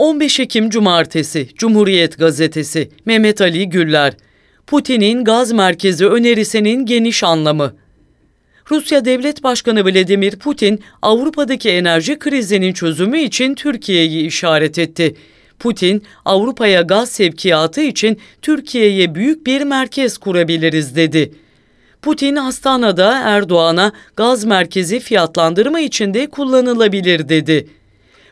15 Ekim Cumartesi Cumhuriyet Gazetesi Mehmet Ali Güller Putin'in gaz merkezi önerisinin geniş anlamı Rusya Devlet Başkanı Vladimir Putin Avrupa'daki enerji krizinin çözümü için Türkiye'yi işaret etti. Putin, Avrupa'ya gaz sevkiyatı için Türkiye'ye büyük bir merkez kurabiliriz dedi. Putin Astana'da Erdoğan'a gaz merkezi fiyatlandırma için de kullanılabilir dedi.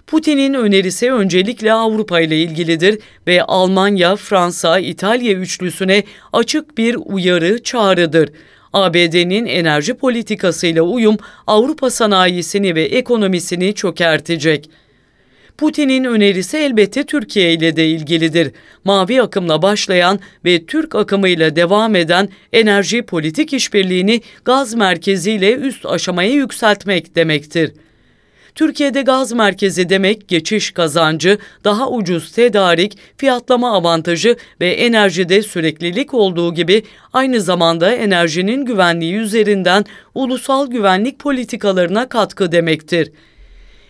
Putin'in önerisi öncelikle Avrupa ile ilgilidir ve Almanya, Fransa, İtalya üçlüsüne açık bir uyarı çağrıdır. ABD'nin enerji politikasıyla uyum Avrupa sanayisini ve ekonomisini çökertecek. Putin'in önerisi elbette Türkiye ile de ilgilidir. Mavi akımla başlayan ve Türk akımıyla devam eden enerji politik işbirliğini gaz merkeziyle üst aşamaya yükseltmek demektir. Türkiye'de gaz merkezi demek geçiş kazancı, daha ucuz tedarik, fiyatlama avantajı ve enerjide süreklilik olduğu gibi aynı zamanda enerjinin güvenliği üzerinden ulusal güvenlik politikalarına katkı demektir.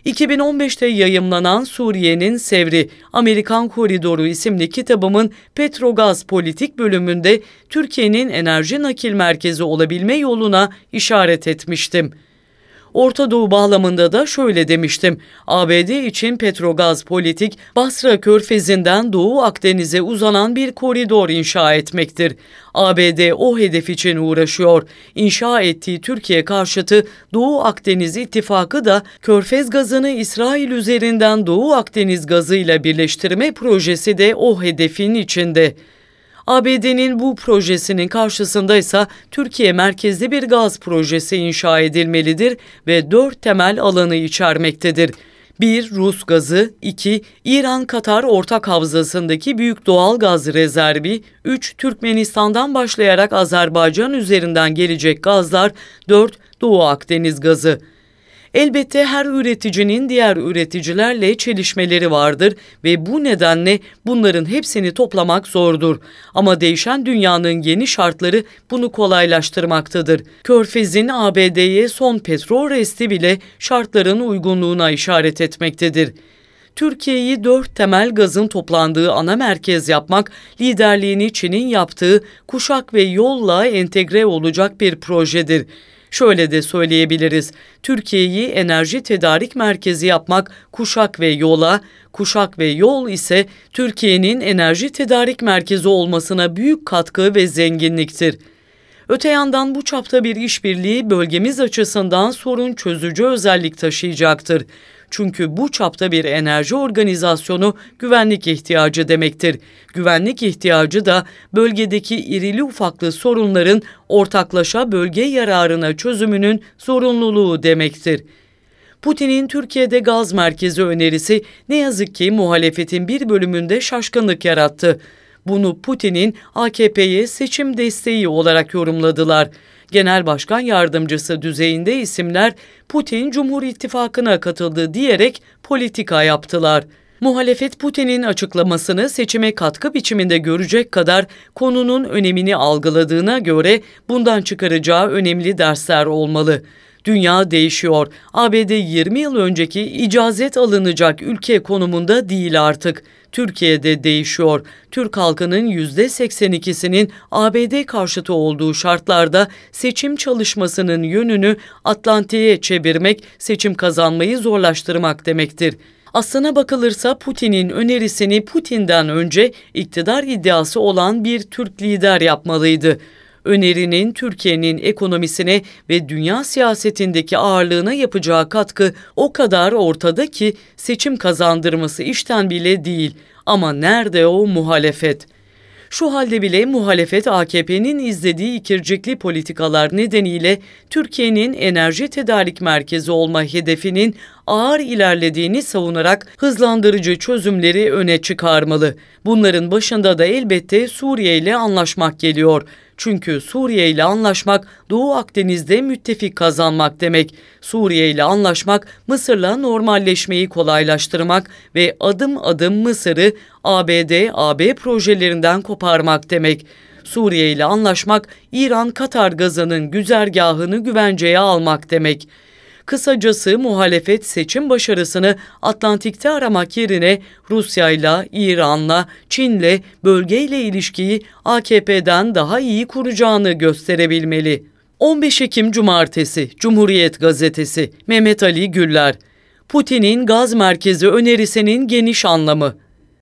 2015'te yayımlanan Suriye'nin Sevri, Amerikan Koridoru isimli kitabımın Petrogaz Politik bölümünde Türkiye'nin enerji nakil merkezi olabilme yoluna işaret etmiştim.'' Orta Doğu bağlamında da şöyle demiştim. ABD için Petrogaz politik Basra Körfezi'nden Doğu Akdeniz'e uzanan bir koridor inşa etmektir. ABD o hedef için uğraşıyor. İnşa ettiği Türkiye karşıtı Doğu Akdeniz İttifakı da Körfez gazını İsrail üzerinden Doğu Akdeniz gazıyla birleştirme projesi de o hedefin içinde. ABD'nin bu projesinin karşısında ise Türkiye merkezli bir gaz projesi inşa edilmelidir ve dört temel alanı içermektedir. 1. Rus gazı 2. İran-Katar ortak havzasındaki büyük doğal gaz rezervi 3. Türkmenistan'dan başlayarak Azerbaycan üzerinden gelecek gazlar 4. Doğu Akdeniz gazı Elbette her üreticinin diğer üreticilerle çelişmeleri vardır ve bu nedenle bunların hepsini toplamak zordur. Ama değişen dünyanın yeni şartları bunu kolaylaştırmaktadır. Körfez'in ABD'ye son petrol resti bile şartların uygunluğuna işaret etmektedir. Türkiye'yi dört temel gazın toplandığı ana merkez yapmak, liderliğini Çin'in yaptığı kuşak ve yolla entegre olacak bir projedir. Şöyle de söyleyebiliriz. Türkiye'yi enerji tedarik merkezi yapmak kuşak ve yola, kuşak ve yol ise Türkiye'nin enerji tedarik merkezi olmasına büyük katkı ve zenginliktir. Öte yandan bu çapta bir işbirliği bölgemiz açısından sorun çözücü özellik taşıyacaktır. Çünkü bu çapta bir enerji organizasyonu güvenlik ihtiyacı demektir. Güvenlik ihtiyacı da bölgedeki irili ufaklı sorunların ortaklaşa bölge yararına çözümünün zorunluluğu demektir. Putin'in Türkiye'de gaz merkezi önerisi ne yazık ki muhalefetin bir bölümünde şaşkınlık yarattı. Bunu Putin'in AKP'ye seçim desteği olarak yorumladılar. Genel Başkan Yardımcısı düzeyinde isimler Putin Cumhur İttifakı'na katıldı diyerek politika yaptılar. Muhalefet Putin'in açıklamasını seçime katkı biçiminde görecek kadar konunun önemini algıladığına göre bundan çıkaracağı önemli dersler olmalı. Dünya değişiyor. ABD 20 yıl önceki icazet alınacak ülke konumunda değil artık. Türkiye'de değişiyor. Türk halkının %82'sinin ABD karşıtı olduğu şartlarda seçim çalışmasının yönünü Atlantik'e çevirmek, seçim kazanmayı zorlaştırmak demektir. Aslına bakılırsa Putin'in önerisini Putin'den önce iktidar iddiası olan bir Türk lider yapmalıydı önerinin Türkiye'nin ekonomisine ve dünya siyasetindeki ağırlığına yapacağı katkı o kadar ortada ki seçim kazandırması işten bile değil. Ama nerede o muhalefet? Şu halde bile muhalefet AKP'nin izlediği ikircikli politikalar nedeniyle Türkiye'nin enerji tedarik merkezi olma hedefinin ağır ilerlediğini savunarak hızlandırıcı çözümleri öne çıkarmalı. Bunların başında da elbette Suriye ile anlaşmak geliyor. Çünkü Suriye ile anlaşmak Doğu Akdeniz'de müttefik kazanmak demek. Suriye ile anlaşmak Mısır'la normalleşmeyi kolaylaştırmak ve adım adım Mısır'ı ABD-AB projelerinden koparmak demek. Suriye ile anlaşmak İran-Katar gazının güzergahını güvenceye almak demek. Kısacası muhalefet seçim başarısını Atlantik'te aramak yerine Rusya'yla, İran'la, Çin'le, bölgeyle ilişkiyi AKP'den daha iyi kuracağını gösterebilmeli. 15 Ekim Cumartesi Cumhuriyet Gazetesi Mehmet Ali Güller Putin'in gaz merkezi önerisinin geniş anlamı